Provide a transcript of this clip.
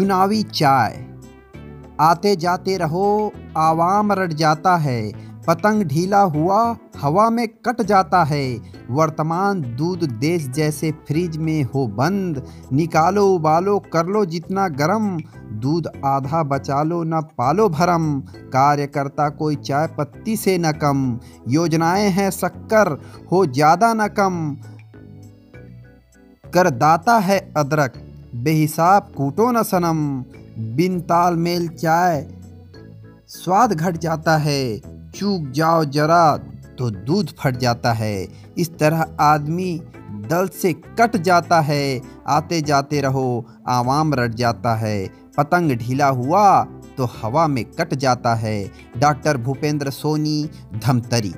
चुनावी चाय। आते जाते रहो, आवाम रट जाता है, पतंग ढीला हुआ, हवा में कट जाता है। वर्तमान दूध देश जैसे फ्रिज में हो बंद, निकालो उबालो, कर लो जितना गरम, दूध आधा बचा लो न पालो भरम, कार्यकर्ता कोई चाय पत्ती से न कम, योजनाएँ हैं शक्कर, हो ज़्यादा न कम, करदाता है अदरक। बेहिसाब कूटो न सनम, बिन ताल मेल चाय। स्वाद घट जाता है, चूक जाओ जरा तो दूध फट जाता है। इस तरह आदमी दल से कट जाता है, आते जाते रहो, आवाम रट जाता है। पतंग ढीला हुआ तो हवा में कट जाता है। डॉक्टर भूपेंद्र सोनी, धमतरी।